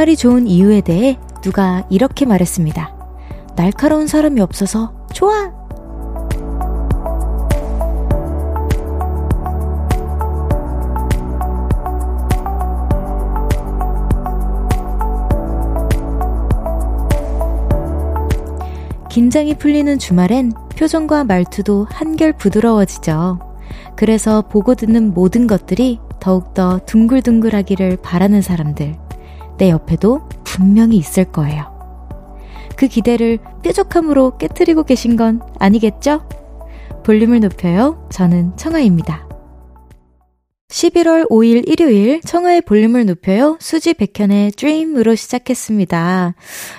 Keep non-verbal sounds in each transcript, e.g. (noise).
주말이 좋은 이유에 대해 누가 이렇게 말했습니다. 날카로운 사람이 없어서 좋아! 긴장이 풀리는 주말엔 표정과 말투도 한결 부드러워지죠. 그래서 보고 듣는 모든 것들이 더욱더 둥글둥글하기를 바라는 사람들, 내 옆에도 분명히 있을 거예요. 그 기대를 뾰족함으로 깨뜨리고 계신 건 아니겠죠? 볼륨을 높여요. 저는 청아입니다. 11월 5일 일요일 청하의 볼륨을 높여요. 수지 백현의 Dream으로 시작했습니다.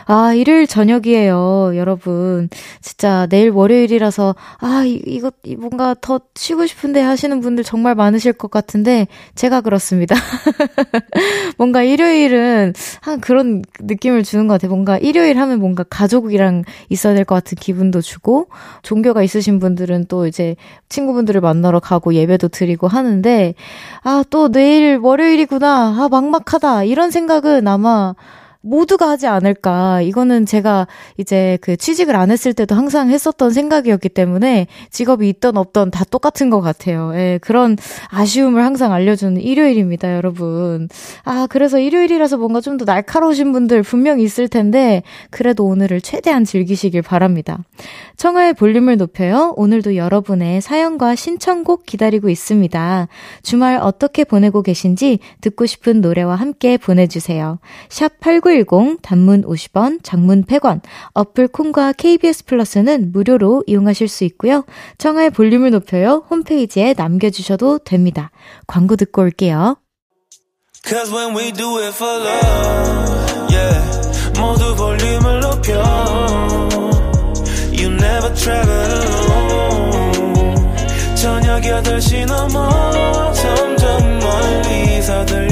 아, 일요일 저녁이에요, 여러분. 진짜 내일 월요일이라서 아, 이, 이거 뭔가 더 쉬고 싶은데 하시는 분들 정말 많으실 것 같은데 제가 그렇습니다. (laughs) 뭔가 일요일은 한 그런 느낌을 주는 것 같아요. 뭔가 일요일 하면 뭔가 가족이랑 있어야 될 것 같은 기분도 주고 종교가 있으신 분들은 또 이제 친구분들을 만나러 가고 예배도 드리고 하는데 아, 또 내일 월요일이구나. 아, 막막하다. 이런 생각은 아마 모두가 하지 않을까. 이거는 제가 이제 그 취직을 안 했을 때도 항상 했었던 생각이었기 때문에 직업이 있던 없던 다 똑같은 것 같아요. 예, 그런 아쉬움을 항상 알려주는 일요일입니다, 여러분. 아, 그래서 일요일이라서 뭔가 좀 더 날카로우신 분들 분명히 있을 텐데, 그래도 오늘을 최대한 즐기시길 바랍니다. 청하의 볼륨을 높여요. 오늘도 여러분의 사연과 신청곡 기다리고 있습니다. 주말 어떻게 보내고 계신지 듣고 싶은 노래와 함께 보내주세요. 샵89 8910 단문 50원, 장문 100원, 어플 콩과 KBS 플러스는 무료로 이용하실 수 있고요. 청하의 볼륨을 높여요 홈페이지에 남겨주셔도 됩니다. 광고 듣고 올게요. 저녁 8시 넘어 점점 멀리서 들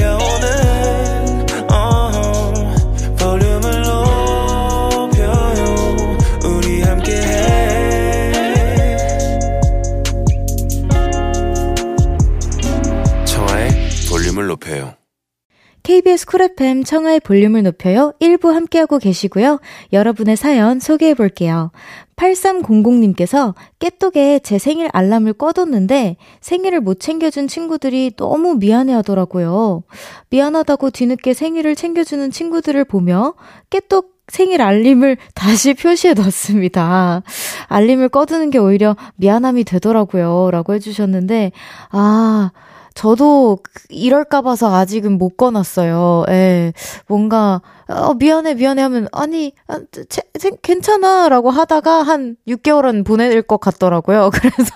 KBS 쿨 FM 청하의 볼륨을 높여요. 1부 함께하고 계시고요. 여러분의 사연 소개해 볼게요. 8300님께서 깨똑에 제 생일 알람을 꺼뒀는데 생일을 못 챙겨준 친구들이 너무 미안해 하더라고요. 미안하다고 뒤늦게 생일을 챙겨주는 친구들을 보며 깨똑 생일 알림을 (laughs) 다시 표시해 놨습니다. 알림을 꺼두는 게 오히려 미안함이 되더라고요. 라고 해주셨는데, 아, 저도 이럴까 봐서 아직은 못 꺼놨어요. 예. 뭔가 어, 미안해, 미안해 하면, 아니, 아, 제, 제, 괜찮아. 라고 하다가 한 6개월은 보낼 것 같더라고요. (laughs) 그래서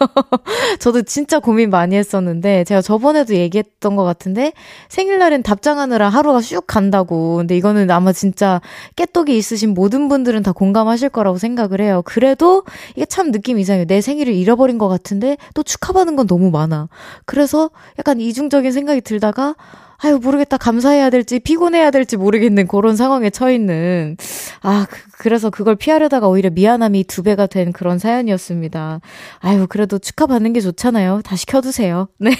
저도 진짜 고민 많이 했었는데, 제가 저번에도 얘기했던 것 같은데, 생일날엔 답장하느라 하루가 쑥 간다고. 근데 이거는 아마 진짜 깨똑이 있으신 모든 분들은 다 공감하실 거라고 생각을 해요. 그래도 이게 참 느낌 이상해요. 내 생일을 잃어버린 것 같은데, 또 축하받은 건 너무 많아. 그래서 약간 이중적인 생각이 들다가, 아유, 모르겠다. 감사해야 될지, 피곤해야 될지 모르겠는 그런 상황에 처있는. 아, 그, 래서 그걸 피하려다가 오히려 미안함이 두 배가 된 그런 사연이었습니다. 아유, 그래도 축하받는 게 좋잖아요. 다시 켜두세요. (laughs) 네.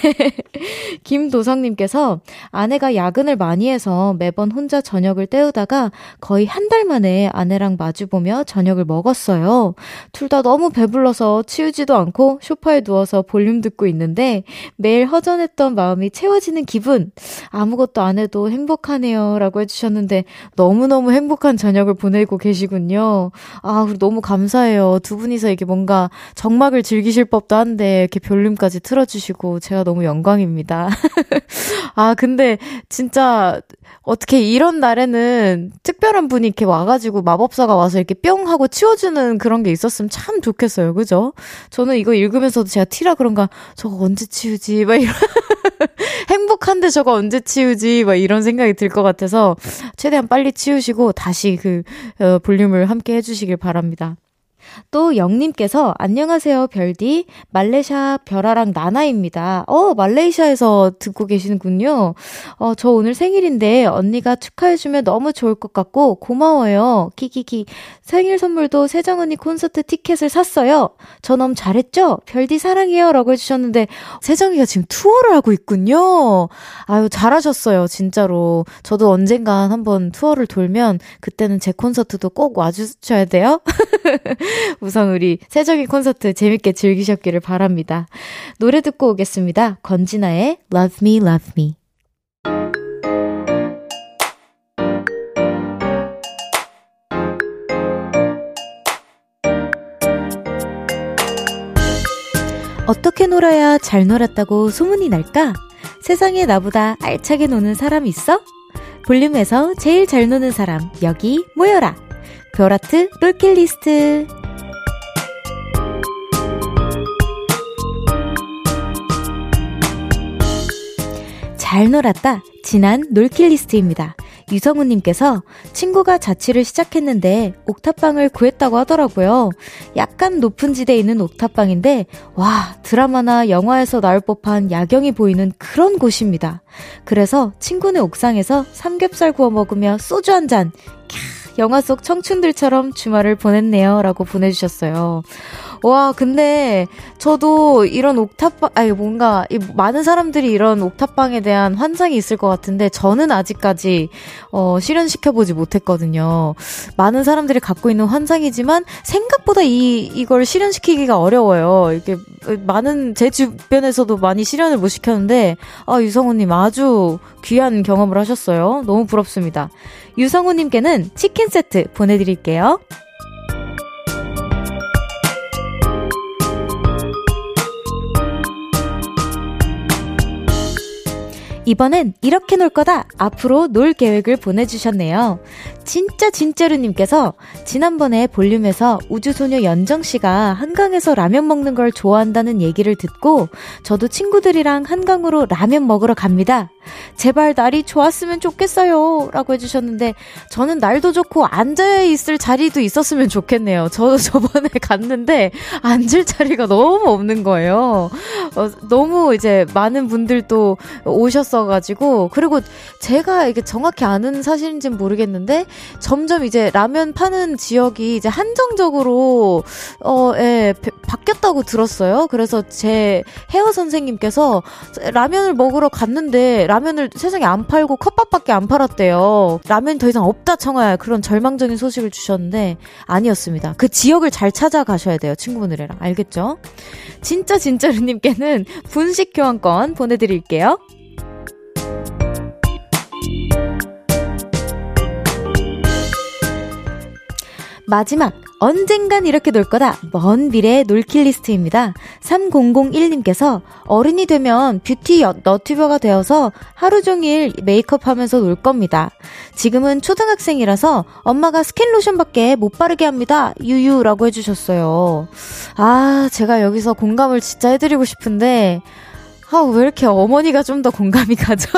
김도성님께서 아내가 야근을 많이 해서 매번 혼자 저녁을 때우다가 거의 한 달 만에 아내랑 마주보며 저녁을 먹었어요. 둘 다 너무 배불러서 치우지도 않고 소파에 누워서 볼륨 듣고 있는데 매일 허전했던 마음이 채워지는 기분. 아무것도 안 해도 행복하네요. 라고 해주셨는데 너무너무 행복한 저녁을 보내고 계시군요. 아, 너무 감사해요. 두 분이서 이게 뭔가 정막을 즐기실 법도 한데 이렇게 볼륨까지 틀어주시고 제가 너무 영광입니다. (laughs) 아, 근데 진짜 어떻게 이런 날에는 특별한 분이 이렇게 와가지고 마법사가 와서 이렇게 뿅 하고 치워주는 그런 게 있었으면 참 좋겠어요. 그죠? 저는 이거 읽으면서도 제가 티라 그런가 저거 언제 치우지? 막 이런. 행복한데 저거 언제 치우지? 막 이런 생각이 들 것 같아서 최대한 빨리 치우시고 다시 그 어, 볼륨을 함께 해주시길 바랍니다. 또 영님께서 안녕하세요 별디 말레이시아 별아랑 나나입니다. 어 말레이시아에서 듣고 계시는군요. 어 저 오늘 생일인데 언니가 축하해주면 너무 좋을 것 같고 고마워요. 키키키 생일 선물도 세정 언니 콘서트 티켓을 샀어요. 저 너무 잘했죠? 별디 사랑해요라고 해주셨는데 세정이가 지금 투어를 하고 있군요. 아유 잘하셨어요 진짜로. 저도 언젠간 한번 투어를 돌면 그때는 제 콘서트도 꼭 와주셔야 돼요. (laughs) (laughs) 우선 우리 세정이 콘서트 재밌게 즐기셨기를 바랍니다. 노래 듣고 오겠습니다. 건진아의 Love Me, Love Me. 어떻게 놀아야 잘 놀았다고 소문이 날까? 세상에 나보다 알차게 노는 사람 있어? 볼륨에서 제일 잘 노는 사람, 여기 모여라! 별아트 롤킬리스트. 잘 놀았다. 지난 놀킬리스트입니다. 유성우님께서 친구가 자취를 시작했는데 옥탑방을 구했다고 하더라고요. 약간 높은 지대에 있는 옥탑방인데, 와, 드라마나 영화에서 나올 법한 야경이 보이는 그런 곳입니다. 그래서 친구네 옥상에서 삼겹살 구워 먹으며 소주 한 잔, 캬, 영화 속 청춘들처럼 주말을 보냈네요. 라고 보내주셨어요. 와, 근데 저도 이런 옥탑방, 아니, 뭔가, 많은 사람들이 이런 옥탑방에 대한 환상이 있을 것 같은데, 저는 아직까지, 어, 실현시켜보지 못했거든요. 많은 사람들이 갖고 있는 환상이지만, 생각보다 이, 이걸 실현시키기가 어려워요. 이게, 많은, 제 주변에서도 많이 실현을 못 시켰는데, 아, 유성우님 아주 귀한 경험을 하셨어요. 너무 부럽습니다. 유성우님께는 치킨 세트 보내드릴게요. 이번엔 이렇게 놀 거다. 앞으로 놀 계획을 보내주셨네요. 진짜 진짜루님께서 지난번에 볼륨에서 우주소녀 연정씨가 한강에서 라면 먹는 걸 좋아한다는 얘기를 듣고 저도 친구들이랑 한강으로 라면 먹으러 갑니다. 제발 날이 좋았으면 좋겠어요. 라고 해주셨는데 저는 날도 좋고 앉아있을 자리도 있었으면 좋겠네요. 저도 (laughs) 저번에 갔는데 앉을 자리가 너무 없는 거예요. 어, 너무 이제 많은 분들도 오셨어가지고 그리고 제가 이게 정확히 아는 사실인지는 모르겠는데 점점 이제 라면 파는 지역이 이제 한정적으로 어, 예, 바뀌었다고 들었어요. 그래서 제 헤어 선생님께서 라면을 먹으러 갔는데 라면을 세상에 안 팔고 컵밥밖에 안 팔았대요. 라면 더 이상 없다 청하야 그런 절망적인 소식을 주셨는데 아니었습니다. 그 지역을 잘 찾아가셔야 돼요. 친구분들이랑 알겠죠? 진짜 진짜루님께는 분식 교환권 보내드릴게요. 마지막 언젠간 이렇게 놀 거다 먼 미래의 놀킷 리스트입니다. 3001님께서 어른이 되면 뷰티 너튜버가 되어서 하루 종일 메이크업 하면서 놀 겁니다. 지금은 초등학생이라서 엄마가 스킨 로션밖에 못 바르게 합니다. 유유라고 해주셨어요. 아 제가 여기서 공감을 진짜 해드리고 싶은데 아, 왜 이렇게 어머니가 좀 더 공감이 가죠?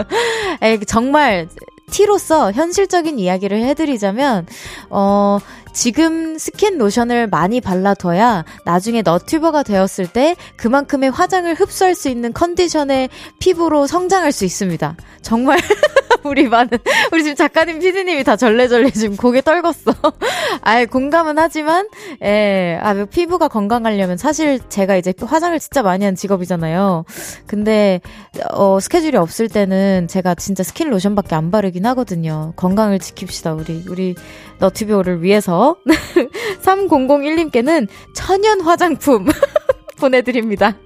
(laughs) 정말 T로서 현실적인 이야기를 해드리자면, 어, 지금 스킨 로션을 많이 발라둬야 나중에 너튜버가 되었을 때 그만큼의 화장을 흡수할 수 있는 컨디션의 피부로 성장할 수 있습니다. 정말 (laughs) 우리 많은 우리 지금 작가님 피디님이 다 절레절레 지금 고개 떨궜어. (laughs) 아예 공감은 하지만 예, 아 뭐 피부가 건강하려면 사실 제가 이제 화장을 진짜 많이 한 직업이잖아요. 근데 어 스케줄이 없을 때는 제가 진짜 스킨 로션밖에 안 바르긴 하거든요. 건강을 지킵시다 우리 우리 너튜브를 위해서 (laughs) 3001님께는 천연 화장품 (laughs) 보내드립니다.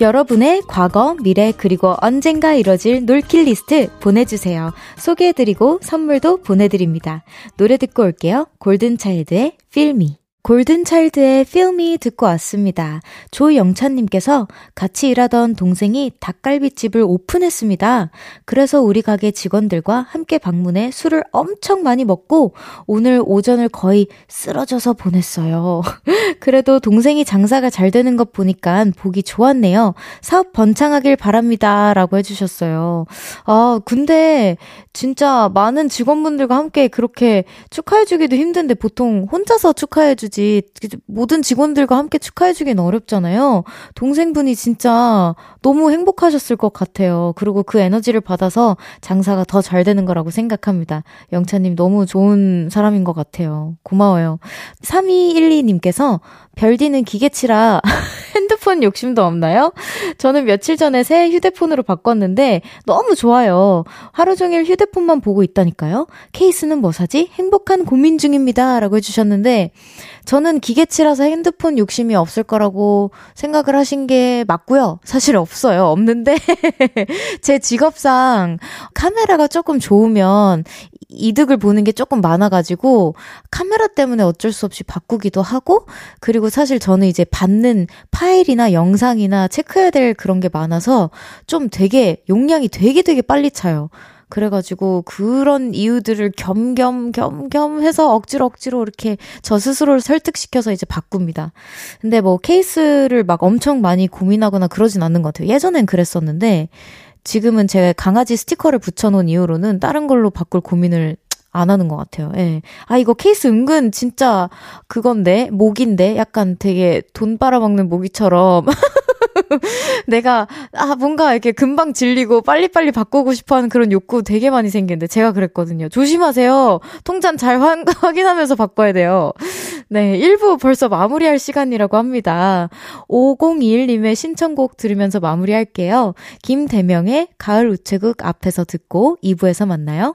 여러분의 과거, 미래, 그리고 언젠가 이뤄질 놀킬 리스트 보내주세요. 소개해드리고 선물도 보내드립니다. 노래 듣고 올게요. 골든차일드의 Feel Me. 골든차일드의 Feel Me 듣고 왔습니다. 조영찬님께서 같이 일하던 동생이 닭갈비집을 오픈했습니다. 그래서 우리 가게 직원들과 함께 방문해 술을 엄청 많이 먹고 오늘 오전을 거의 쓰러져서 보냈어요. (laughs) 그래도 동생이 장사가 잘 되는 것 보니까 보기 좋았네요. 사업 번창하길 바랍니다. 라고 해주셨어요. 아, 근데 진짜 많은 직원분들과 함께 그렇게 축하해주기도 힘든데 보통 혼자서 축하해주지 해야지. 모든 직원들과 함께 축하해주기는 어렵잖아요. 동생분이 진짜 너무 행복하셨을 것 같아요. 그리고 그 에너지를 받아서 장사가 더 잘 되는 거라고 생각합니다. 영차님 너무 좋은 사람인 것 같아요. 고마워요. 3212님께서 별디는 기계치라 (laughs) 핸드폰 욕심도 없나요? 저는 며칠 전에 새 휴대폰으로 바꿨는데 너무 좋아요. 하루 종일 휴대폰만 보고 있다니까요. 케이스는 뭐 사지? 행복한 고민 중입니다. 라고 해주셨는데 저는 기계치라서 핸드폰 욕심이 없을 거라고 생각을 하신 게 맞고요. 사실 없어요. 없는데 (laughs) 제 직업상 카메라가 조금 좋으면 이득을 보는 게 조금 많아가지고 카메라 때문에 어쩔 수 없이 바꾸기도 하고 그리고 사실 저는 이제 받는 파일이나 영상이나 체크해야 될 그런 게 많아서 좀 되게 용량이 되게 되게 빨리 차요. 그래가지고 그런 이유들을 겸겸겸겸 해서 억지로 억지로 이렇게 저 스스로를 설득시켜서 이제 바꿉니다. 근데 뭐 케이스를 막 엄청 많이 고민하거나 그러진 않는 것 같아요. 예전엔 그랬었는데 지금은 제가 강아지 스티커를 붙여놓은 이후로는 다른 걸로 바꿀 고민을 안 하는 것 같아요. 예. 아, 이거 케이스 은근 진짜 그건데, 모기인데, 약간 되게 돈 빨아먹는 모기처럼. (laughs) (laughs) 내가, 아, 뭔가 이렇게 금방 질리고 빨리빨리 바꾸고 싶어 하는 그런 욕구 되게 많이 생기는데, 제가 그랬거든요. 조심하세요. 통장 잘 확, (laughs) 확인하면서 바꿔야 돼요. 네, 1부 벌써 마무리할 시간이라고 합니다. 5021님의 신청곡 들으면서 마무리할게요. 김대명의 가을 우체국 앞에서 듣고 2부에서 만나요.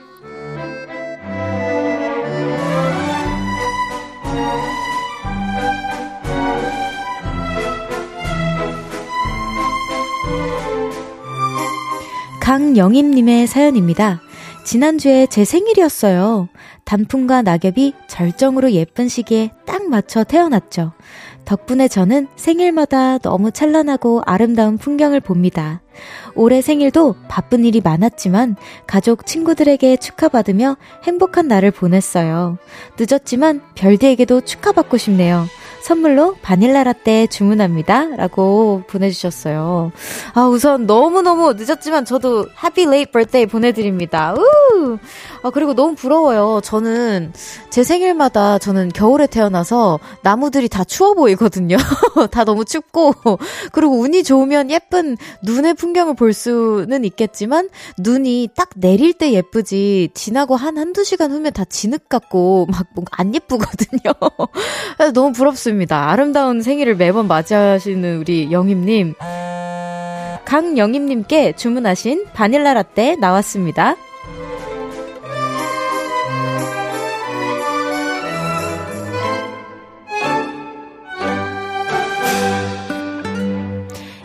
강영임님의 사연입니다. 지난주에 제 생일이었어요. 단풍과 낙엽이 절정으로 예쁜 시기에 딱 맞춰 태어났죠. 덕분에 저는 생일마다 너무 찬란하고 아름다운 풍경을 봅니다. 올해 생일도 바쁜 일이 많았지만 가족, 친구들에게 축하받으며 행복한 날을 보냈어요. 늦었지만 별디에게도 축하받고 싶네요. 선물로 바닐라 라떼 주문합니다. 라고 보내주셨어요. 아, 우선 너무너무 늦었지만 저도 happy late birthday 보내드립니다. 우! 아, 그리고 너무 부러워요. 저는 제 생일마다 저는 겨울에 태어나서 나무들이 다 추워 보이거든요. (laughs) 다 너무 춥고. 그리고 운이 좋으면 예쁜 눈의 풍경을 볼 수는 있겠지만 눈이 딱 내릴 때 예쁘지 지나고 한 한두 시간 후면 다 진흙 같고 막 뭔가 안 예쁘거든요. (laughs) 너무 부럽습니다. 아름다운 생일을 매번 맞이하시는 우리 영임님. 강영임님께 주문하신 바닐라 라떼 나왔습니다.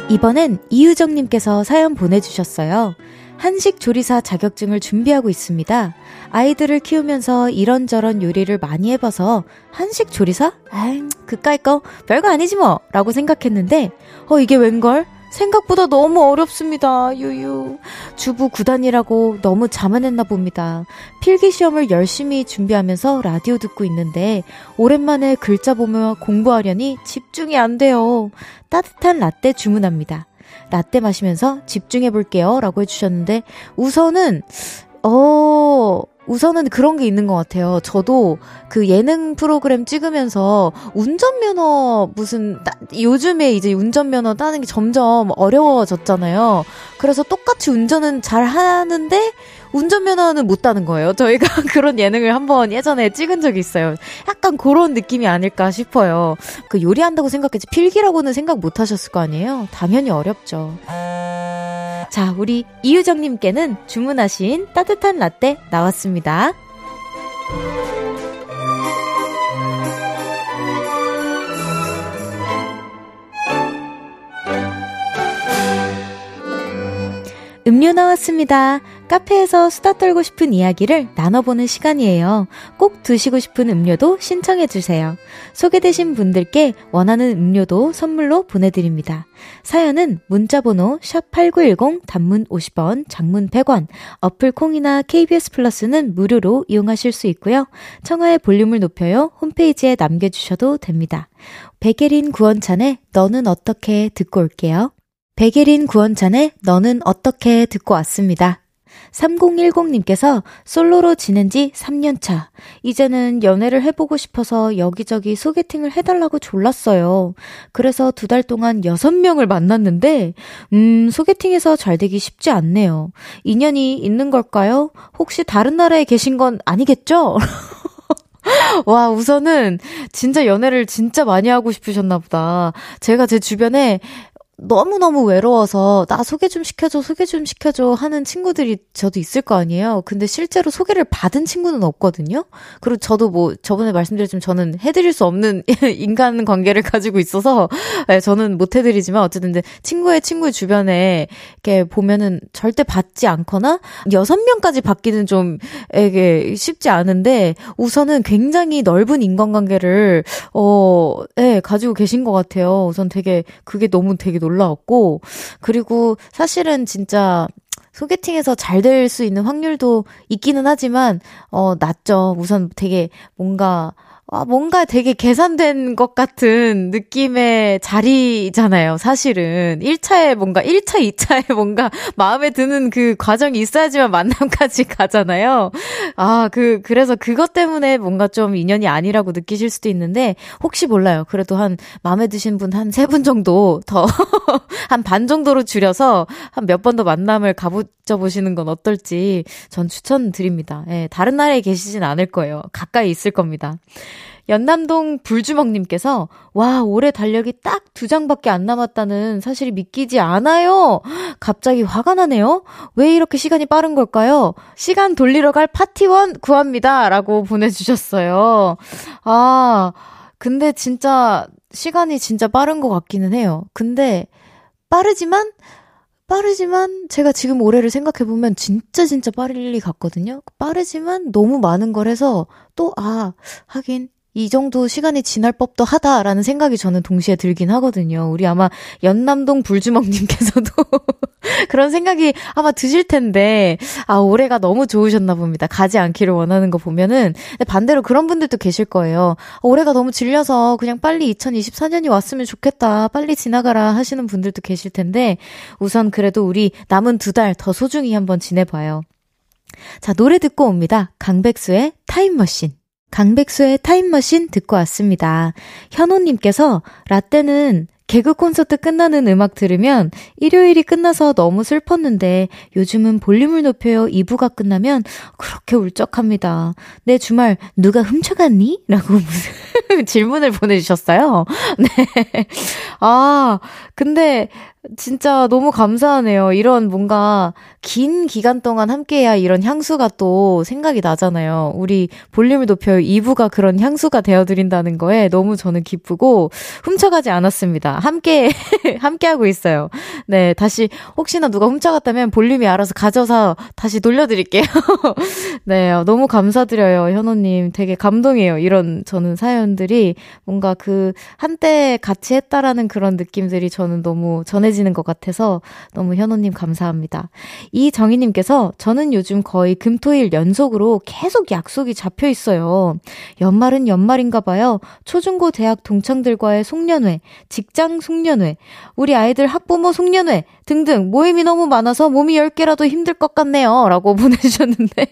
이번엔 이유정님께서 사연 보내주셨어요. 한식 조리사 자격증을 준비하고 있습니다. 아이들을 키우면서 이런저런 요리를 많이 해봐서 한식 조리사? 아이, 그까이 거 별거 아니지 뭐 라고 생각했는데 어 이게 웬걸? 생각보다 너무 어렵습니다. 유유. 주부 9단이라고 너무 자만했나 봅니다. 필기 시험을 열심히 준비하면서 라디오 듣고 있는데 오랜만에 글자 보며 공부하려니 집중이 안 돼요. 따뜻한 라떼 주문합니다. 라떼 마시면서 집중해 볼게요. 라고 해주셨는데, 우선은, 어, 우선은 그런 게 있는 것 같아요. 저도 그 예능 프로그램 찍으면서 운전면허 무슨, 따, 요즘에 이제 운전면허 따는 게 점점 어려워졌잖아요. 그래서 똑같이 운전은 잘 하는데, 운전면허는 못 따는 거예요. 저희가 (laughs) 그런 예능을 한번 예전에 찍은 적이 있어요. 약간 그런 느낌이 아닐까 싶어요. 그 요리한다고 생각했지 필기라고는 생각 못 하셨을 거 아니에요? 당연히 어렵죠. 자, 우리 이유정님께는 주문하신 따뜻한 라떼 나왔습니다. 음료 나왔습니다. 카페에서 수다 떨고 싶은 이야기를 나눠보는 시간이에요. 꼭 드시고 싶은 음료도 신청해주세요. 소개되신 분들께 원하는 음료도 선물로 보내드립니다. 사연은 문자번호 샵8910 단문 50원, 장문 100원, 어플 콩이나 KBS 플러스는 무료로 이용하실 수 있고요. 청하의 볼륨을 높여요. 홈페이지에 남겨주셔도 됩니다. 베게린 구원찬의 너는 어떻게 듣고 올게요. 백예린 구원찬의 너는 어떻게 듣고 왔습니다. 3010님께서 솔로로 지낸 지 3년차. 이제는 연애를 해보고 싶어서 여기저기 소개팅을 해달라고 졸랐어요. 그래서 두 달 동안 6명을 만났는데, 음, 소개팅에서 잘 되기 쉽지 않네요. 인연이 있는 걸까요? 혹시 다른 나라에 계신 건 아니겠죠? (laughs) 와, 우선은 진짜 연애를 진짜 많이 하고 싶으셨나 보다. 제가 제 주변에 너무너무 외로워서 나 소개 좀 시켜줘, 소개 좀 시켜줘 하는 친구들이 저도 있을 거 아니에요. 근데 실제로 소개를 받은 친구는 없거든요. 그리고 저도 뭐 저번에 말씀드렸지만 저는 해드릴 수 없는 (laughs) 인간 관계를 가지고 있어서 네, 저는 못 해드리지만 어쨌든 친구의 친구의 주변에 이렇게 보면은 절대 받지 않거나 여섯 명까지 받기는 좀 이게 쉽지 않은데 우선은 굉장히 넓은 인간관계를 어, 네, 가지고 계신 것 같아요. 우선 되게 그게 너무 되게 놀라웠고, 그리고 사실은 진짜 소개팅에서 잘 될 수 있는 확률도 있기는 하지만, 어, 낮죠. 우선 되게 뭔가, 아, 뭔가 되게 계산된 것 같은 느낌의 자리잖아요, 사실은. 1차에 뭔가, 1차, 2차에 (laughs) 뭔가 마음에 드는 그 과정이 있어야지만 만남까지 (laughs) 가잖아요. 아, 그, 그래서 그것 때문에 뭔가 좀 인연이 아니라고 느끼실 수도 있는데, 혹시 몰라요. 그래도 한, 마음에 드신 분 한 세 분 정도 더, (laughs) 한 반 정도로 줄여서 한 몇 번 더 만남을 가보져 보시는 건 어떨지 전 추천드립니다. 예, 다른 나라에 계시진 않을 거예요. 가까이 있을 겁니다. 연남동 불주먹님께서, 와, 올해 달력이 딱 두 장밖에 안 남았다는 사실이 믿기지 않아요. 갑자기 화가 나네요. 왜 이렇게 시간이 빠른 걸까요? 시간 돌리러 갈 파티원 구합니다. 라고 보내주셨어요. 아, 근데 진짜, 시간이 진짜 빠른 것 같기는 해요. 근데, 빠르지만, 빠르지만 제가 지금 올해를 생각해 보면 진짜 진짜 빨리 갔거든요. 빠르지만 너무 많은 걸 해서 또, 아, 하긴 이 정도 시간이 지날 법도 하다라는 생각이 저는 동시에 들긴 하거든요. 우리 아마 연남동 불주먹님께서도 (laughs) 그런 생각이 아마 드실 텐데, 아, 올해가 너무 좋으셨나 봅니다. 가지 않기를 원하는 거 보면은. 근데 반대로 그런 분들도 계실 거예요. 아, 올해가 너무 질려서 그냥 빨리 2024년이 왔으면 좋겠다. 빨리 지나가라 하시는 분들도 계실 텐데, 우선 그래도 우리 남은 두 달 더 소중히 한번 지내봐요. 자, 노래 듣고 옵니다. 강백수의 타임머신. 강백수의 타임머신 듣고 왔습니다. 현호님께서 라떼는 개그 콘서트 끝나는 음악 들으면 일요일이 끝나서 너무 슬펐는데 요즘은 볼륨을 높여요 2부가 끝나면 그렇게 울적합니다. 내 주말 누가 훔쳐갔니? 라고 무슨 (laughs) 질문을 보내주셨어요. (laughs) 네. 아, 근데 진짜 너무 감사하네요. 이런 뭔가 긴 기간 동안 함께해야 이런 향수가 또 생각이 나잖아요. 우리 볼륨을 높여요 2부가 그런 향수가 되어드린다는 거에 너무 저는 기쁘고 훔쳐가지 않았습니다. 함께, (laughs) 함께하고 있어요. 네, 다시 혹시나 누가 훔쳐갔다면 볼륨이 알아서 가져서 다시 돌려드릴게요. (laughs) 네, 너무 감사드려요. 현호님. 되게 감동이에요. 이런 저는 사연들이 뭔가 그 한때 같이 했다라는 그런 느낌들이 저는 너무 전해지 는 것 같아서 너무 현호님 감사합니다. 이정희님께서 저는 요즘 거의 금토일 연속으로 계속 약속이 잡혀 있어요. 연말은 연말인가 봐요. 초중고 대학 동창들과의 송년회, 직장 송년회, 우리 아이들 학부모 송년회 등등 모임이 너무 많아서 몸이 10개라도 힘들 것 같네요. 라고 (laughs) 보내주셨는데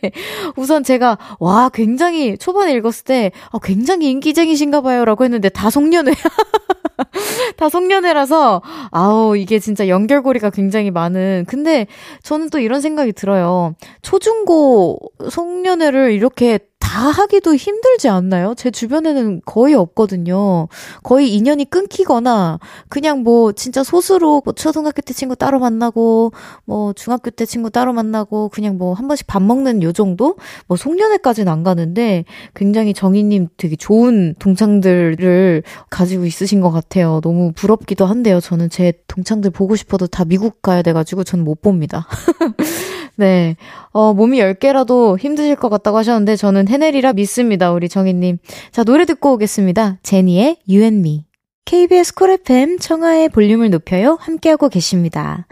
우선 제가 와 굉장히 초반에 읽었을 때 아, 굉장히 인기쟁이신가 봐요. 라고 했는데 다 송년회. (laughs) 다 송년회라서, 아우, 이게 진짜 연결고리가 굉장히 많은. 근데 저는 또 이런 생각이 들어요. 초중고 송년회를 이렇게 다 하기도 힘들지 않나요? 제 주변에는 거의 없거든요. 거의 인연이 끊기거나 그냥 뭐 진짜 소수로 뭐 초등학교 때 친구 따로 만나고 뭐 중학교 때 친구 따로 만나고 그냥 뭐 한 번씩 밥 먹는 요 정도? 뭐 송년회까지는 안 가는데 굉장히 정희님 되게 좋은 동창들을 가지고 있으신 것 같아요. 너무 부럽기도 한데요. 저는 제 동창들 보고 싶어도 다 미국 가야 돼가지고 저는 못 봅니다. (laughs) 네. 어, 몸이 10개라도 힘드실 것 같다고 하셨는데 저는 해내리라 믿습니다. 우리 정희님. 자, 노래 듣고 오겠습니다. 제니의 You and Me. KBS 쿨 FM 청하의 볼륨을 높여요. 함께하고 계십니다.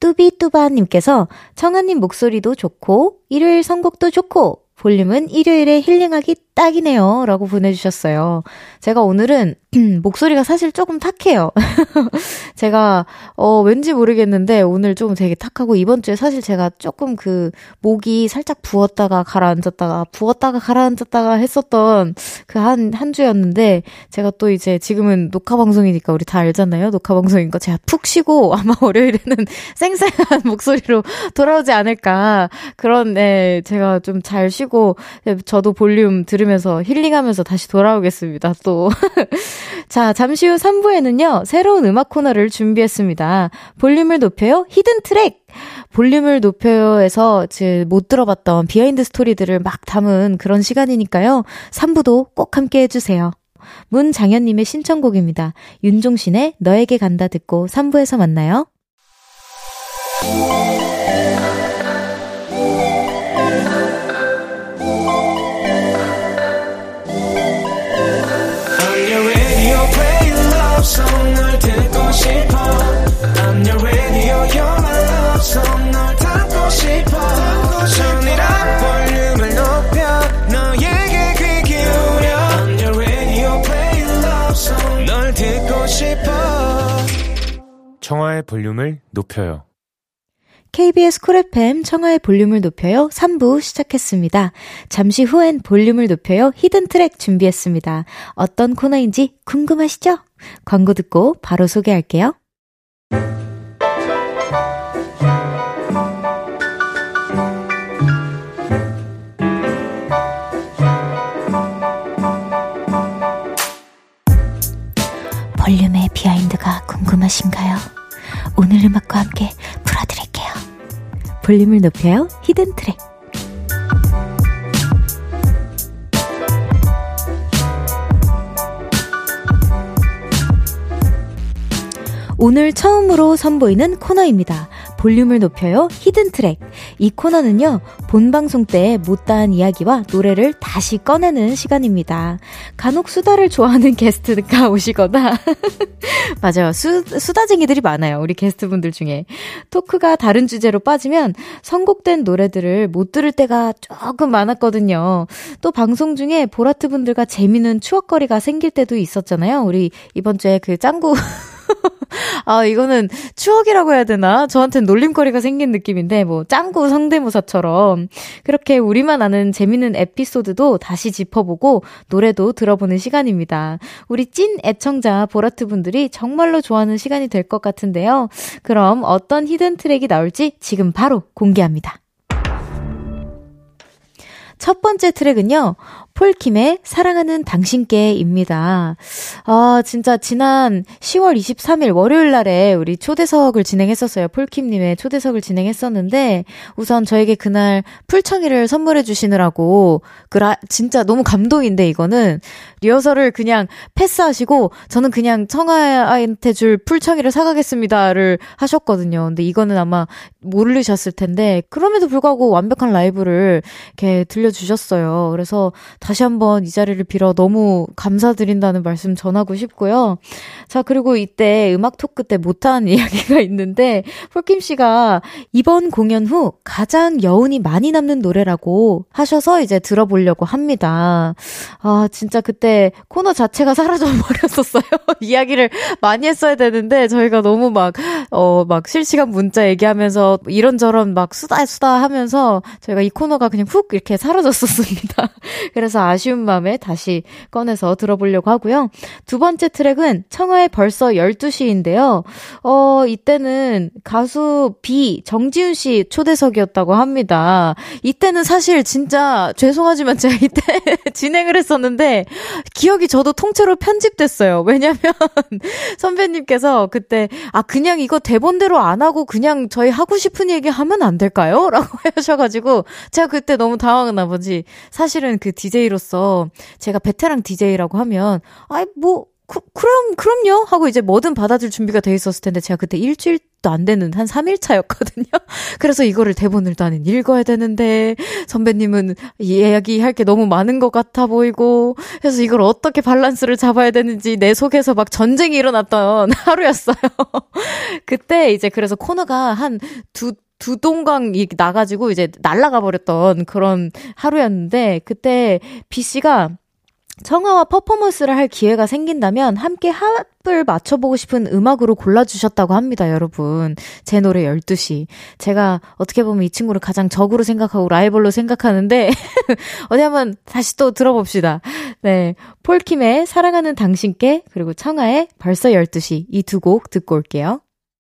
뚜비뚜바님께서 청하님 목소리도 좋고, 일요일 선곡도 좋고, 볼륨은 일요일에 힐링하기 딱이네요. 라고 보내주셨어요. 제가 오늘은 (clears throat) 목소리가 사실 조금 탁해요. (laughs) 제가, 어, 왠지 모르겠는데 오늘 조금 되게 탁하고 이번 주에 사실 제가 조금 그 목이 살짝 부었다가 가라앉았다가 부었다가 가라앉았다가 했었던 그 한, 한 주였는데 제가 또 이제 지금은 녹화방송이니까 우리 다 알잖아요. 녹화방송인 거 제가 푹 쉬고 (laughs) 아마 월요일에는 (laughs) 쌩쌩한 목소리로 돌아오지 않을까. 그런, 네, 제가 좀 잘 쉬고 저도 볼륨 들으 들으면서 힐링하면서 다시 돌아오겠습니다. 또. (laughs) 자, 잠시 후 3부에는요, 새로운 음악 코너를 준비했습니다. 볼륨을 높여요, hidden track! 볼륨을 높여요에서 못 들어봤던 비하인드 스토리들을 막 담은 그런 시간이니까요. 3부도 꼭 함께 해주세요. 문장현님의 신청곡입니다. 윤종신의 너에게 간다 듣고 3부에서 만나요. 싶어. I'm your radio you're my love song. 널 담고 싶어. Turn it up 볼륨을 높여 너에게 귀 기울여. I'm your radio play love song. 널 듣고 싶어. 청하의 볼륨을 높여요. KBS 쿨 FM 청하의 볼륨을 높여요 3부 시작했습니다. 잠시 후엔 볼륨을 높여요 hidden track 준비했습니다. 어떤 코너인지 궁금하시죠? 광고 듣고 바로 소개할게요. 볼륨의 비하인드가 궁금하신가요? 오늘 음악과 함께 풀어드릴게요. 볼륨을 높여요 hidden track. 오늘 처음으로 선보이는 코너입니다. 볼륨을 높여요 히든 트랙. 이 코너는요, 본 방송 때 못다한 이야기와 노래를 다시 꺼내는 시간입니다. 간혹 수다를 좋아하는 (laughs) 게스트가 오시거나, (laughs) 맞아요. 수, 수다쟁이들이 많아요. 우리 게스트분들 중에. 토크가 다른 주제로 빠지면 선곡된 노래들을 못 들을 때가 조금 많았거든요. 또 방송 중에 보라트 분들과 재미있는 추억거리가 생길 때도 있었잖아요. 우리 이번 주에 그 짱구 (laughs) (laughs) 아, 이거는 추억이라고 해야 되나? 저한테는 놀림거리가 생긴 느낌인데, 뭐, 짱구 성대모사처럼. 그렇게 우리만 아는 재밌는 에피소드도 다시 짚어보고, 노래도 들어보는 시간입니다. 우리 찐 애청자 보라트 분들이 정말로 좋아하는 시간이 될 것 같은데요. 그럼 어떤 히든 트랙이 나올지 지금 바로 공개합니다. 첫 번째 트랙은요, 폴킴의 사랑하는 당신께입니다. 아, 진짜 지난 10월 23일 월요일 날에 우리 초대석을 진행했었어요. 폴킴님의 초대석을 진행했었는데, 우선 저에게 그날 풀청이를 선물해 주시느라고, 그라, 진짜 너무 감동인데, 이거는. 리허설을 그냥 패스하시고, 저는 그냥 청아한테 줄 풀청이를 사가겠습니다를 하셨거든요. 근데 이거는 아마 모르셨을 텐데, 그럼에도 불구하고 완벽한 라이브를 이렇게 들려주셨어요. 그래서 다시 다시 한번 이 자리를 빌어 너무 감사드린다는 말씀 전하고 싶고요. 자, 그리고 이때 음악 토크 때 못한 (laughs) 이야기가 있는데, 폴킴 씨가 이번 공연 후 가장 여운이 많이 남는 노래라고 하셔서 이제 들어보려고 합니다. 아, 진짜 그때 코너 자체가 사라져 버렸었어요. (laughs) 이야기를 많이 했어야 되는데, 저희가 너무 막, 어, 막 실시간 문자 얘기하면서 이런저런 막 수다 수다 하면서 저희가 이 코너가 그냥 훅 이렇게 사라졌었습니다. (laughs) 그래서 아쉬운 마음에 다시 꺼내서 들어보려고 하고요. 두 번째 트랙은 청하의 벌써 12시인데요. 어, 이때는 가수 B, 정지훈 씨 초대석이었다고 합니다. 이때는 사실 진짜 죄송하지만 제가 이때 (laughs) 진행을 했었는데 기억이 저도 통째로 편집됐어요. 왜냐면 (laughs) 선배님께서 그때 아, 그냥 이거 대본대로 안 하고 그냥 저희 하고 싶은 얘기 하면 안 될까요? 라고 (laughs) 하셔가지고 제가 그때 너무 당황한 나머지 사실은 그 DJ 로서 제가 베테랑 DJ라고 하면 아이 뭐 그, 그럼, 그럼요! 하고 이제 뭐든 받아줄 준비가 돼 있었을 텐데, 제가 그때 일주일도 안 되는 한 3일 차였거든요? (laughs) 그래서 이거를 대본을 나는 읽어야 되는데, 선배님은 이야기할 게 너무 많은 것 같아 보이고, 그래서 이걸 어떻게 밸런스를 잡아야 되는지 내 속에서 막 전쟁이 일어났던 (laughs) 하루였어요. (laughs) 그때 이제 그래서 코너가 한 두, 두 동강이 나가지고 이제 날아가 버렸던 그런 하루였는데, 그때 B 씨가 청아와 퍼포먼스를 할 기회가 생긴다면 함께 합을 맞춰보고 싶은 음악으로 골라주셨다고 합니다, 여러분. 제 노래 12시. 제가 어떻게 보면 이 친구를 가장 적으로 생각하고 라이벌로 생각하는데, (laughs) 어디 한번 다시 또 들어봅시다. 네. 폴킴의 사랑하는 당신께, 그리고 청아의 벌써 12시. 이 두 곡 듣고 올게요.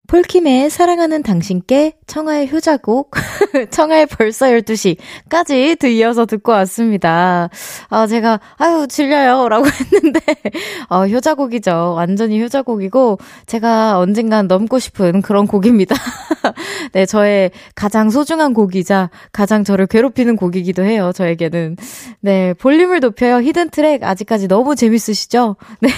폴킴의 사랑하는 당신께 청하의 효자곡, (laughs) 청하의 벌써 12시까지 이어서 듣고 왔습니다. 아, 제가, 아유, 질려요. 라고 (laughs) 했는데, 어, 효자곡이죠. 완전히 효자곡이고, 제가 언젠간 넘고 싶은 그런 곡입니다. (laughs) 네, 저의 가장 소중한 곡이자 가장 저를 괴롭히는 곡이기도 해요. 저에게는. 네, 볼륨을 높여요. 히든 트랙 아직까지 너무 재밌으시죠? 네.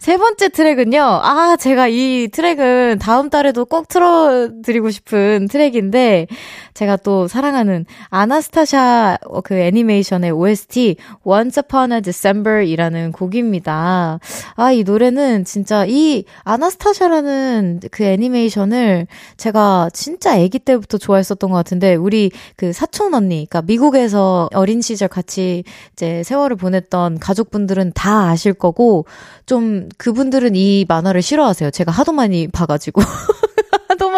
세 번째 트랙은요. 아, 제가 이 트랙은 다음 달에도 꼭 틀어드리고 싶은 트랙인데, 제가 또 사랑하는 아나스타샤 그 애니메이션의 OST Once Upon a December 이라는 곡입니다. 아, 이 노래는 진짜 이 아나스타샤라는 그 애니메이션을 제가 진짜 아기 때부터 좋아했었던 것 같은데, 우리 그 사촌 언니, 그러니까 미국에서 어린 시절 같이 이제 세월을 보냈던 가족분들은 다 아실 거고, 좀 그분들은 이 만화를 싫어하세요. 제가 하도 많이 봐가지고. 가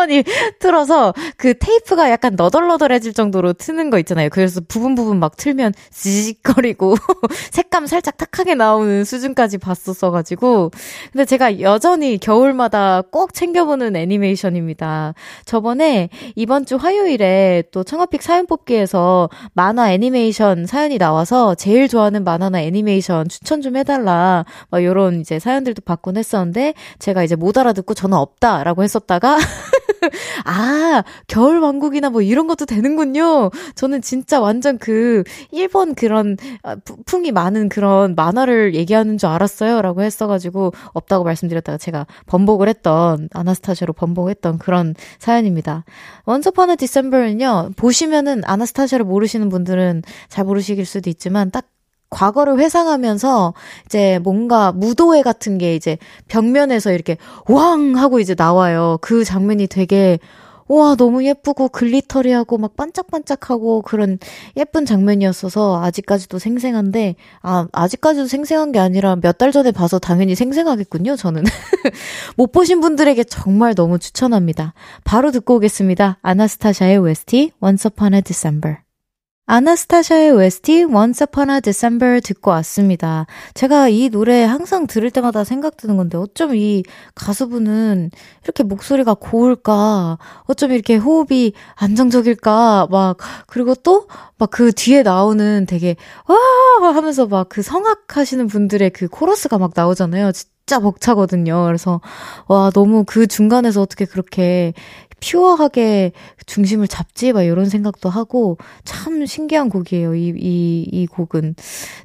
많이 (laughs) 틀어서 그 테이프가 약간 너덜너덜해질 정도로 트는 거 있잖아요. 그래서 부분 부분 막 틀면 지직거리고 (laughs) 색감 살짝 탁하게 나오는 수준까지 봤었어가지고 근데 제가 여전히 겨울마다 꼭 챙겨보는 애니메이션입니다. 저번에 이번 주 화요일에 또 청아픽 사연 뽑기에서 만화 애니메이션 사연이 나와서 제일 좋아하는 만화나 애니메이션 추천 좀 해달라 막 요런 이제 사연들도 받곤 했었는데 제가 이제 못 알아듣고 저는 없다라고 했었다가 (laughs) (laughs) 아, 겨울 왕국이나 뭐 이런 것도 되는군요. 저는 진짜 완전 그 일본 그런 아, 풍이 많은 그런 만화를 얘기하는 줄 알았어요. 라고 했어 가지고 없다고 말씀드렸다가 제가 번복을 했던, 아나스타샤로 번복했던 그런 사연입니다. 원서 파는 디셈버는요, 보시면은 아나스타샤를 모르시는 분들은 잘 모르시길 수도 있지만 딱 과거를 회상하면서 이제 뭔가 무도회 같은 게 이제 벽면에서 이렇게 왕 하고 이제 나와요. 그 장면이 되게 와, 너무 예쁘고 글리터리하고 막 반짝반짝하고 그런 예쁜 장면이었어서 아직까지도 생생한데, 아, 아직까지도 생생한 게 아니라 몇 달 전에 봐서 당연히 생생하겠군요, 저는. (laughs) 못 보신 분들에게 정말 너무 추천합니다. 바로 듣고 오겠습니다. 아나스타샤의 OST, Once Upon a December. 아나스타샤의 OST Once Upon a December 듣고 왔습니다. 제가 이 노래 항상 들을 때마다 생각드는 건데 어쩜 이 가수분은 이렇게 목소리가 고울까? 어쩜 이렇게 호흡이 안정적일까? 막 그리고 또 막 그 뒤에 나오는 되게 와 하면서 막 그 성악하시는 분들의 그 코러스가 막 나오잖아요. 진짜 벅차거든요. 그래서 와 너무 그 중간에서 어떻게 그렇게 퓨어하게 중심을 잡지? 막 이런 생각도 하고 참 신기한 곡이에요. 이, 이, 이 곡은.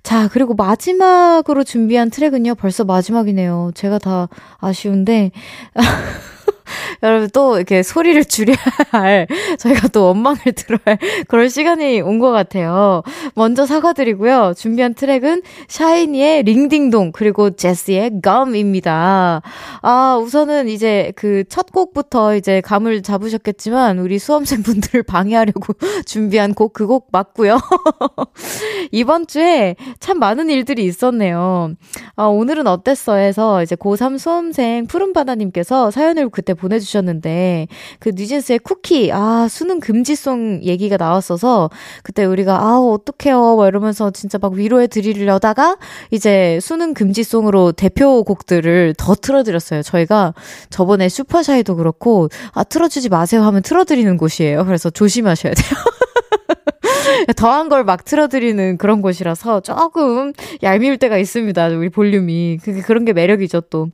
자, 그리고 마지막으로 준비한 트랙은요. 벌써 마지막이네요. 제가 다 아쉬운데. (laughs) (laughs) 여러분 또 이렇게 소리를 줄여야 할, (laughs) 저희가 또 원망을 들어야 할 (laughs) 그런 시간이 온 것 같아요. 먼저 사과드리고요. 준비한 트랙은 샤이니의 링딩동, 그리고 제스의 감입니다. 아, 우선은 이제 그 첫 곡부터 이제 감을 잡으셨겠지만, 우리 수험생 분들을 방해하려고 준비한 곡, 그 곡 맞고요. 이번 주에 참 많은 일들이 있었네요. 아, 오늘은 어땠어? 해서 이제 고3 수험생 푸른바다님께서 사연을 그때 보내주셨는데, 그 뉴진스의 쿠키, 아, 수능 금지송 얘기가 나왔어서, 그때 우리가, 아, 어떡해요. 막 이러면서 진짜 막 위로해 드리려다가, 이제 수능 금지송으로 대표 곡들을 더 틀어드렸어요. 저희가 저번에 슈퍼샤이도 그렇고, 아, 틀어주지 마세요 하면 틀어드리는 곳이에요. 그래서 조심하셔야 돼요. (laughs) (laughs) 더한 걸 막 틀어드리는 그런 곳이라서 조금 얄미울 때가 있습니다. 우리 볼륨이. 그게 그런 게 매력이죠, 또.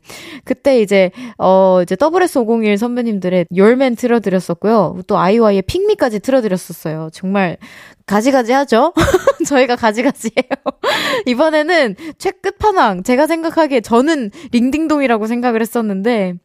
그때 이제, 어, 이제 WS501 선배님들의 열맨 틀어드렸었고요. 또 아이와이의 핑미까지 틀어드렸었어요. 정말 가지가지 하죠? (laughs) 저희가 가지가지해요. (laughs) 이번에는 최 끝판왕. 제가 생각하기에 저는 링딩동이라고 생각을 했었는데,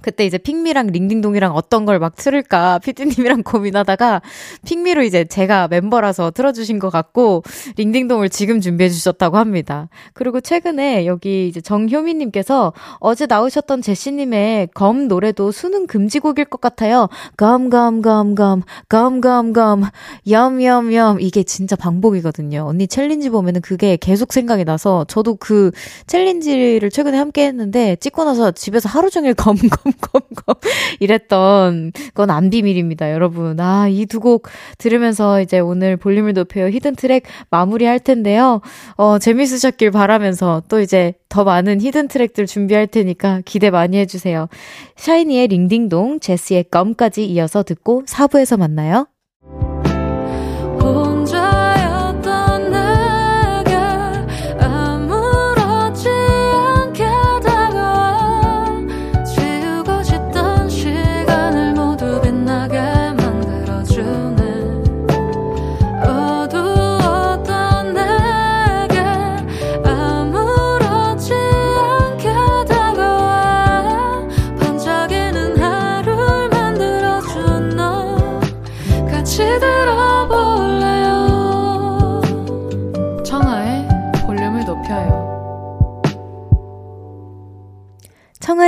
그때 이제 핑미랑 링딩동이랑 어떤 걸 막 틀을까 피디님이랑 (laughs) 고민하다가 핑미로 이제 제가 멤버라서 틀어주신 것 같고 링딩동을 지금 준비해 주셨다고 합니다. 그리고 최근에 여기 이제 정효미님께서 어제 나오셨던 제시님의 검 노래도 수능 금지곡일 것 같아요. 검검검검 검검검 염염염 이게 진짜 방법이거든요. 언니 챌린지 보면은 그게 계속 생각이 나서 저도 그 챌린지를 최근에 함께 했는데 찍고 나서 집에서 하루 종일 검검 컴컴컴 이랬던 건 안 비밀입니다, 여러분. 아, 이 두 곡 들으면서 이제 오늘 볼륨을 높여요 hidden track 마무리할 텐데요. 어, 재밌으셨길 바라면서 또 이제 더 많은 hidden track들 준비할 테니까 기대 많이 해주세요. 샤이니의 링딩동, 제시의 껌까지 이어서 듣고 4부에서 만나요.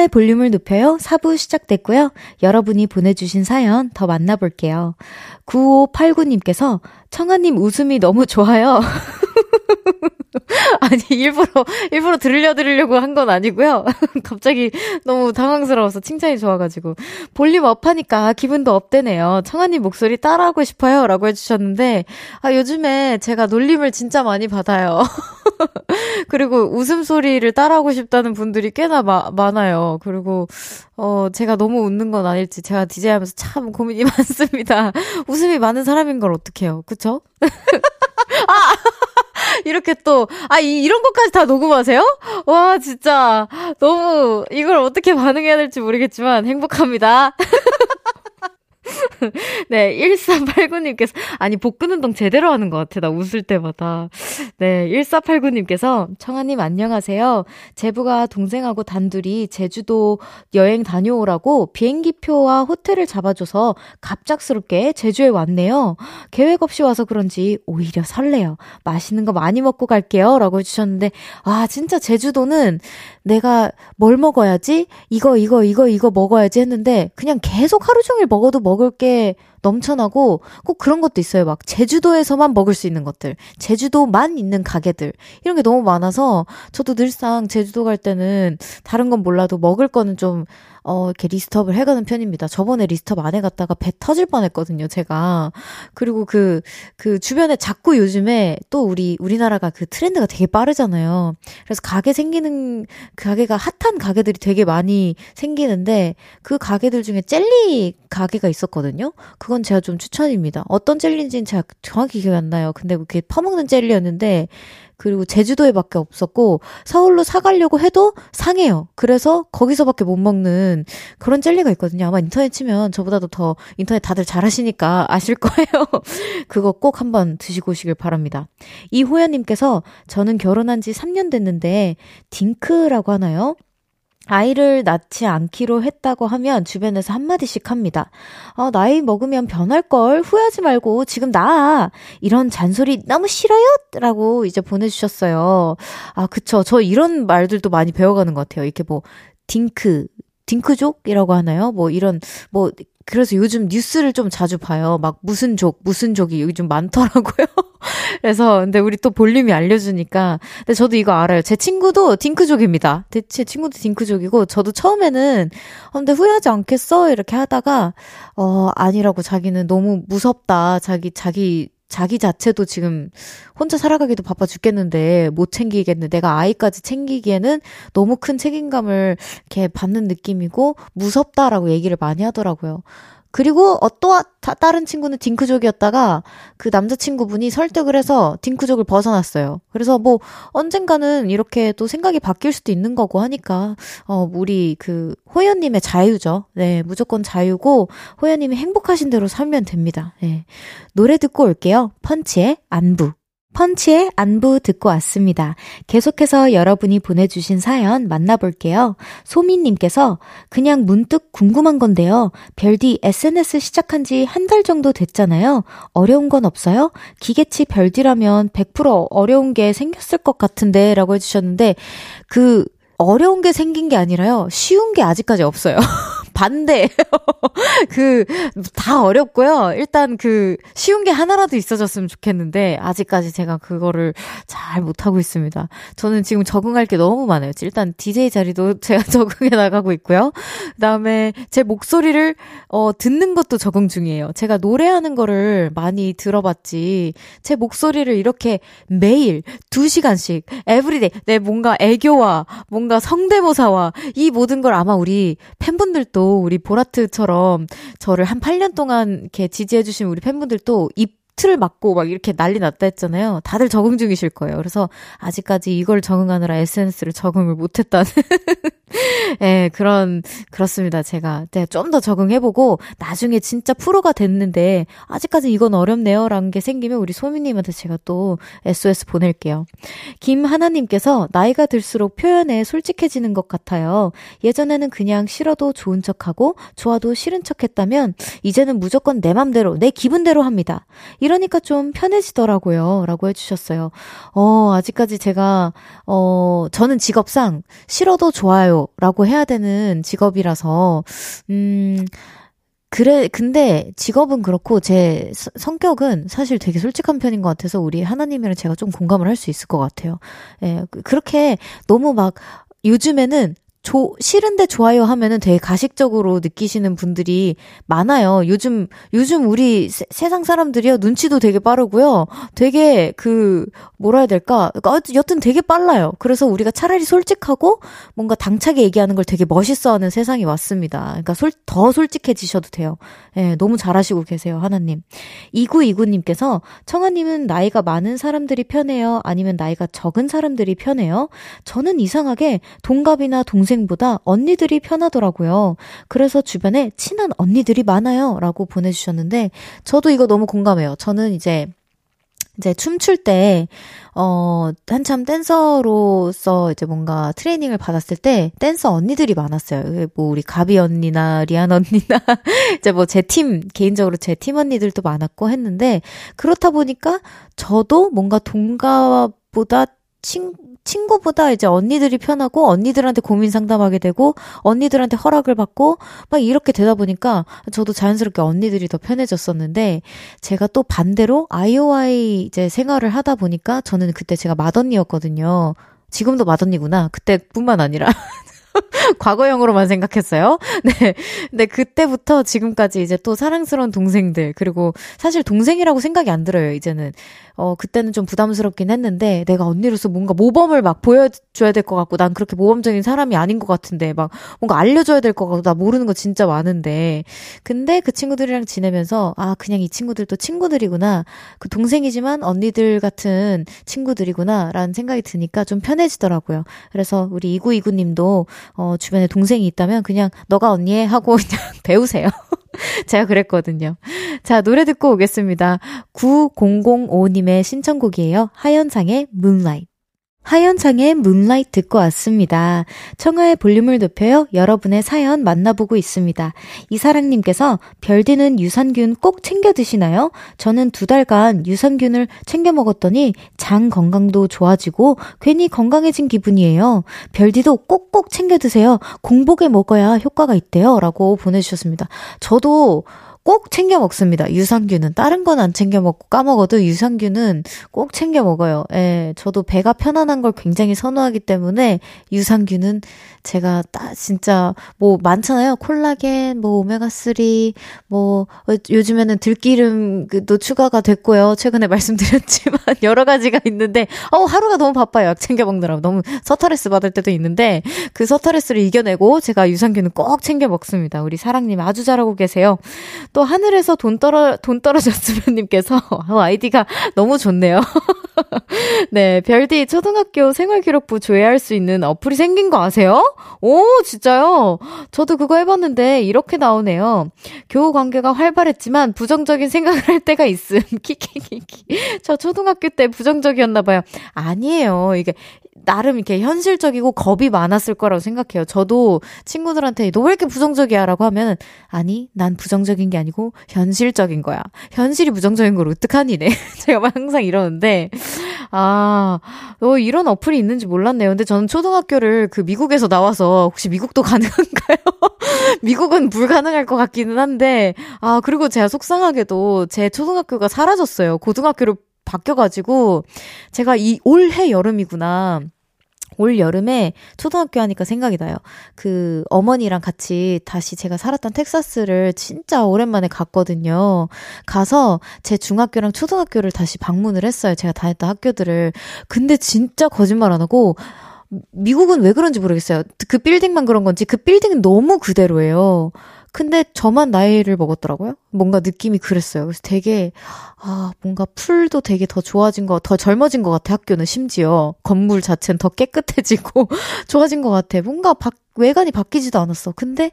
청하의 볼륨을 높여요. 4부 시작됐고요. 여러분이 보내주신 사연 더 만나볼게요. 9589님께서 청하님 웃음이 너무 좋아요. (laughs) (laughs) 아니, 일부러, 일부러 들려 드리려고 한 건 아니고요. (laughs) 갑자기 너무 당황스러워서 칭찬이 좋아가지고. 볼륨 업하니까 기분도 업되네요. 청아님 목소리 따라하고 싶어요. 라고 해주셨는데, 아, 요즘에 제가 놀림을 진짜 많이 받아요. (laughs) 그리고 웃음소리를 따라하고 싶다는 분들이 꽤나 마, 많아요. 그리고, 어, 제가 너무 웃는 건 아닐지 제가 디제이 하면서 참 고민이 많습니다. 웃음이 많은 사람인 걸 어떡해요. 그쵸? 아! 이렇게 또, 아, 이, 이런 것까지 다 녹음하세요? 와, 진짜. 너무, 이걸 어떻게 반응해야 될지 모르겠지만 행복합니다. (laughs) (laughs) 네, 1489님께서, 아니, 복근 운동 제대로 하는 것 같아. 나 웃을 때마다. 네, 1489님께서, 청아님 안녕하세요. 제부가 동생하고 단둘이 제주도 여행 다녀오라고 비행기표와 호텔을 잡아줘서 갑작스럽게 제주에 왔네요. 계획 없이 와서 그런지 오히려 설레요. 맛있는 거 많이 먹고 갈게요. 라고 해주셨는데, 아, 진짜 제주도는 내가 뭘 먹어야지? 이거, 이거, 이거, 이거 먹어야지 했는데, 그냥 계속 하루 종일 먹어도 먹을 게 넘쳐나고 꼭 그런 것도 있어요. 막 제주도에서만 먹을 수 있는 것들, 제주도만 있는 가게들 이런 게 너무 많아서 저도 늘상 제주도 갈 때는 다른 건 몰라도 먹을 거는 좀 어, 이렇게 list up을 해가는 편입니다. 저번에 list up 안 해갔다가 배 터질 뻔 했거든요, 제가. 그리고 그, 그 주변에 자꾸 요즘에 또 우리, 우리나라가 그 트렌드가 되게 빠르잖아요. 그래서 가게 생기는, 그 가게가 핫한 가게들이 되게 많이 생기는데 그 가게들 중에 젤리 가게가 있었거든요. 그건 제가 좀 추천입니다. 어떤 젤리인지는 제가 정확히 기억이 안 나요. 근데 그게 퍼먹는 젤리였는데 그리고 제주도에밖에 없었고 서울로 사가려고 해도 상해요. 그래서 거기서밖에 못 먹는 그런 젤리가 있거든요. 아마 인터넷 치면 저보다도 더 인터넷 다들 잘하시니까 (laughs) 아실 거예요. 그거 꼭 한번 드시고 오시길 바랍니다. 이호연님께서 저는 결혼한 지 3년 됐는데 딩크라고 하나요? 아이를 낳지 않기로 했다고 하면 주변에서 한마디씩 합니다. 아, 나이 먹으면 변할 걸? 후회하지 말고 지금 나 이런 잔소리 너무 싫어요? 라고 이제 보내주셨어요. 아, 그쵸. 저 이런 말들도 많이 배워가는 것 같아요. 이렇게 뭐, 딩크, 딩크족이라고 하나요? 뭐 이런, 뭐, 그래서 요즘 뉴스를 좀 자주 봐요. 막 무슨 족, 무슨 족이 여기 좀 많더라고요. (laughs) 그래서 근데 우리 또 볼륨이 알려주니까. 근데 저도 이거 알아요. 제 친구도 딩크족입니다. 제 친구도 딩크족이고 저도 처음에는 어, 근데 후회하지 않겠어 이렇게 하다가 어 아니라고 자기는 너무 무섭다. 자기 자기 자기 자체도 지금 혼자 살아가기도 바빠 죽겠는데 못 챙기겠네. 내가 아이까지 챙기기에는 너무 큰 책임감을 이렇게 받는 느낌이고 무섭다라고 얘기를 많이 하더라고요. 그리고 어, 또 다른 친구는 딩크족이었다가 그 남자친구분이 설득을 해서 딩크족을 벗어났어요. 그래서 뭐 언젠가는 이렇게 또 생각이 바뀔 수도 있는 거고 하니까 어 우리 그 호연님의 자유죠. 네, 무조건 자유고 호연님이 행복하신 대로 살면 됩니다. 네. 노래 듣고 올게요. 펀치의 안부. 펀치의 안부 듣고 왔습니다. 계속해서 여러분이 보내주신 사연 만나볼게요. 소민님께서 그냥 문득 궁금한 건데요. 별디 SNS 시작한 지 한 달 정도 됐잖아요. 어려운 건 없어요? 기계치 별디라면 100% 어려운 게 생겼을 것 같은데 라고 해주셨는데 그 어려운 게 생긴 게 아니라요. 쉬운 게 아직까지 없어요. (laughs) 반대. (laughs) 그, 다 어렵고요. 일단 그, 쉬운 게 하나라도 있어졌으면 좋겠는데, 아직까지 제가 그거를 잘 못하고 있습니다. 저는 지금 적응할 게 너무 많아요. 일단 DJ 자리도 (laughs) 제가 적응해 나가고 있고요. 그 다음에 제 목소리를, 어, 듣는 것도 적응 중이에요. 제가 노래하는 거를 많이 들어봤지, 제 목소리를 이렇게 매일 2시간씩, every day, 내 뭔가 애교와, 뭔가 성대모사와, 이 모든 걸 아마 우리 팬분들도 우리 보라트처럼 저를 한 8년 동안 이렇게 지지해주신 우리 팬분들도 입 틀을 막고 막 이렇게 난리 났다 했잖아요. 다들 적응 중이실 거예요. 그래서 아직까지 이걸 적응하느라 SNS를 적응을 못했다는 (laughs) 예, 그런 그렇습니다. 제가 네, 좀더 적응해보고 나중에 진짜 프로가 됐는데 아직까지 이건 어렵네요 라는 게 생기면 우리 소미님한테 제가 또 SOS 보낼게요. 김하나님께서 나이가 들수록 표현에 솔직해지는 것 같아요. 예전에는 그냥 싫어도 좋은 척하고 좋아도 싫은 척 했다면 이제는 무조건 내 맘대로 내 기분대로 합니다. 이러니까 좀 편해지더라고요. 라고 해주셨어요. 어, 아직까지 제가, 어, 저는 직업상 싫어도 좋아요. 라고 해야 되는 직업이라서, 음, 그래, 근데 직업은 그렇고 제 성격은 사실 되게 솔직한 편인 것 같아서 우리 하나님이랑 제가 좀 공감을 할 수 있을 것 같아요. 예, 그, 그렇게 너무 막 요즘에는 조, 싫은데 좋아요 하면은 되게 가식적으로 느끼시는 분들이 많아요. 요즘, 요즘 우리 세, 상 사람들이요. 눈치도 되게 빠르고요. 되게 그, 뭐라 해야 될까. 그러니까 여튼 되게 빨라요. 그래서 우리가 차라리 솔직하고 뭔가 당차게 얘기하는 걸 되게 멋있어 하는 세상이 왔습니다. 그러니까 솔, 더 솔직해지셔도 돼요. 예, 네, 너무 잘하시고 계세요. 하나님. 2929님께서 청아님은 나이가 많은 사람들이 편해요? 아니면 나이가 적은 사람들이 편해요? 저는 이상하게 동갑이나 동생 동생보다 언니들이 편하더라고요. 그래서 주변에 친한 언니들이 많아요. 라고 보내주셨는데, 저도 이거 너무 공감해요. 저는 이제, 이제 춤출 때, 어, 한참 댄서로서 이제 뭔가 트레이닝을 받았을 때 댄서 언니들이 많았어요. 뭐 우리 가비 언니나 리안 언니나 (laughs) 이제 뭐 제 팀, 개인적으로 제 팀 언니들도 많았고 했는데 그렇다 보니까 저도 뭔가 동갑 보다 친, 친구보다 이제 언니들이 편하고 언니들한테 고민 상담하게 되고 언니들한테 허락을 받고 막 이렇게 되다 보니까 저도 자연스럽게 언니들이 더 편해졌었는데 제가 또 반대로 아이오아이 이제 생활을 하다 보니까 저는 그때 제가 맏언니였거든요. 지금도 맏언니구나. 그때뿐만 아니라. (laughs) 과거형으로만 생각했어요. (laughs) 네. 근데 그때부터 지금까지 이제 또 사랑스러운 동생들, 그리고 사실 동생이라고 생각이 안 들어요, 이제는. 어, 그때는 좀 부담스럽긴 했는데, 내가 언니로서 뭔가 모범을 막 보여줘야 될 것 같고, 난 그렇게 모범적인 사람이 아닌 것 같은데, 막 뭔가 알려줘야 될 것 같고, 나 모르는 거 진짜 많은데. 근데 그 친구들이랑 지내면서, 아, 그냥 이 친구들도 친구들이구나. 그 동생이지만 언니들 같은 친구들이구나. 라는 생각이 드니까 좀 편해지더라고요. 그래서 우리 이구이구 님도 어, 주변에 동생이 있다면 그냥 너가 언니 해 하고 (laughs) 그냥 배우세요. (laughs) 제가 그랬거든요. 자, 노래 듣고 오겠습니다. 9005님의 신청곡이에요. 하현상의 Moonlight. 하현창의 문라이트 듣고 왔습니다. 청하의 볼륨을 높여요. 여러분의 사연 만나보고 있습니다. 이사랑님께서 별디는 유산균 꼭 챙겨 드시나요? 저는 두 달간 유산균을 챙겨 먹었더니 장 건강도 좋아지고 괜히 건강해진 기분이에요. 별디도 꼭꼭 챙겨 드세요. 공복에 먹어야 효과가 있대요. 라고 보내주셨습니다. 저도 꼭 챙겨 먹습니다. 유산균은. 다른 건 안 챙겨 먹고 까먹어도 유산균은 꼭 챙겨 먹어요. 예, 저도 배가 편안한 걸 굉장히 선호하기 때문에 유산균은 제가 딱 진짜 뭐 많잖아요. 콜라겐, 뭐 오메가3, 뭐 요즘에는 들기름도 추가가 됐고요. 최근에 (laughs) 말씀드렸지만 (laughs) 여러 가지가 있는데 어 하루가 너무 바빠요. 약 챙겨 먹느라고 너무 서터레스 받을 때도 있는데 그 서터레스를 이겨내고 제가 유산균은 꼭 챙겨 먹습니다. 우리 사랑님 아주 잘하고 계세요. 또 하늘에서 돈 떨어 돈 떨어졌으면 님께서 (laughs) 어, 아이디가 너무 좋네요. (laughs) 네, 별디 초등학교 생활기록부 조회할 수 있는 어플이 생긴 거 아세요? 오, 진짜요? 저도 그거 해봤는데 이렇게 나오네요. 교우 관계가 활발했지만 부정적인 생각을 할 때가 있음. (laughs) 키키키키. 저 초등학교 때 부정적이었나 봐요. 아니에요. 이게 나름 이렇게 현실적이고 겁이 많았을 거라고 생각해요. 저도 친구들한테 너 왜 이렇게 부정적이야? 라고 하면 아니, 난 부정적인 게 아니고 현실적인 거야. 현실이 부정적인 걸 어떡하니네. (laughs) 제가 항상 이러는데, 아, 어, 이런 어플이 있는지 몰랐네요. 근데 저는 초등학교를 그 미국에서 나와서 혹시 미국도 (laughs) 가능한가요? 미국은 불가능할 것 같기는 한데, 아, 그리고 제가 속상하게도 제 초등학교가 사라졌어요. 고등학교를 바뀌어가지고, 제가 이 올해 여름이구나. 올 여름에 초등학교 하니까 생각이 나요. 그 어머니랑 같이 다시 제가 살았던 텍사스를 진짜 오랜만에 갔거든요. 가서 제 중학교랑 초등학교를 다시 방문을 했어요. 제가 다녔던 학교들을. 근데 진짜 거짓말 안 하고 미국은 왜 그런지 모르겠어요. 그 빌딩만 그런 건지 그 빌딩은 너무 그대로예요. 근데 저만 나이를 먹었더라고요. 뭔가 느낌이 그랬어요. 그래서 되게, 아, 뭔가 풀도 되게 더 좋아진 거, 더 젊어진 것 같아, 학교는 심지어. 건물 자체는 더 깨끗해지고, (laughs) 좋아진 것 같아. 뭔가 바, 외관이 바뀌지도 않았어. 근데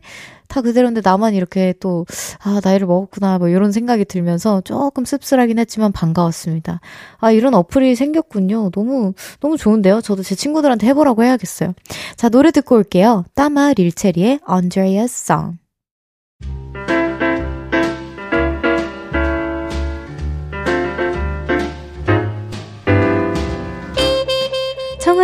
다 그대로인데 나만 이렇게 또, 아, 나이를 먹었구나, 뭐 이런 생각이 들면서 조금 씁쓸하긴 했지만 반가웠습니다. 아, 이런 어플이 생겼군요. 너무, 너무 좋은데요? 저도 제 친구들한테 해보라고 해야겠어요. 자, 노래 듣고 올게요. 따마 릴체리의 Andrea's Song.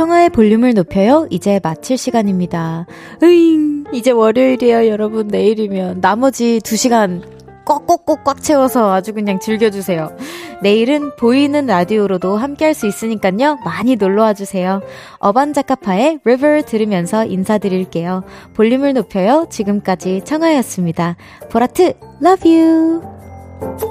청하의 볼륨을 높여요. 이제 마칠 시간입니다. 으잉, 이제 월요일이에요, 여러분. 내일이면. 나머지 2시간 꼭꼭꼭 꽉 채워서 아주 그냥 즐겨주세요. 내일은 보이는 라디오로도 함께 할 수 있으니까요. 많이 놀러와 주세요. 어반자카파의 River 들으면서 인사드릴게요. 볼륨을 높여요. 지금까지 청하였습니다. 보라트, love you!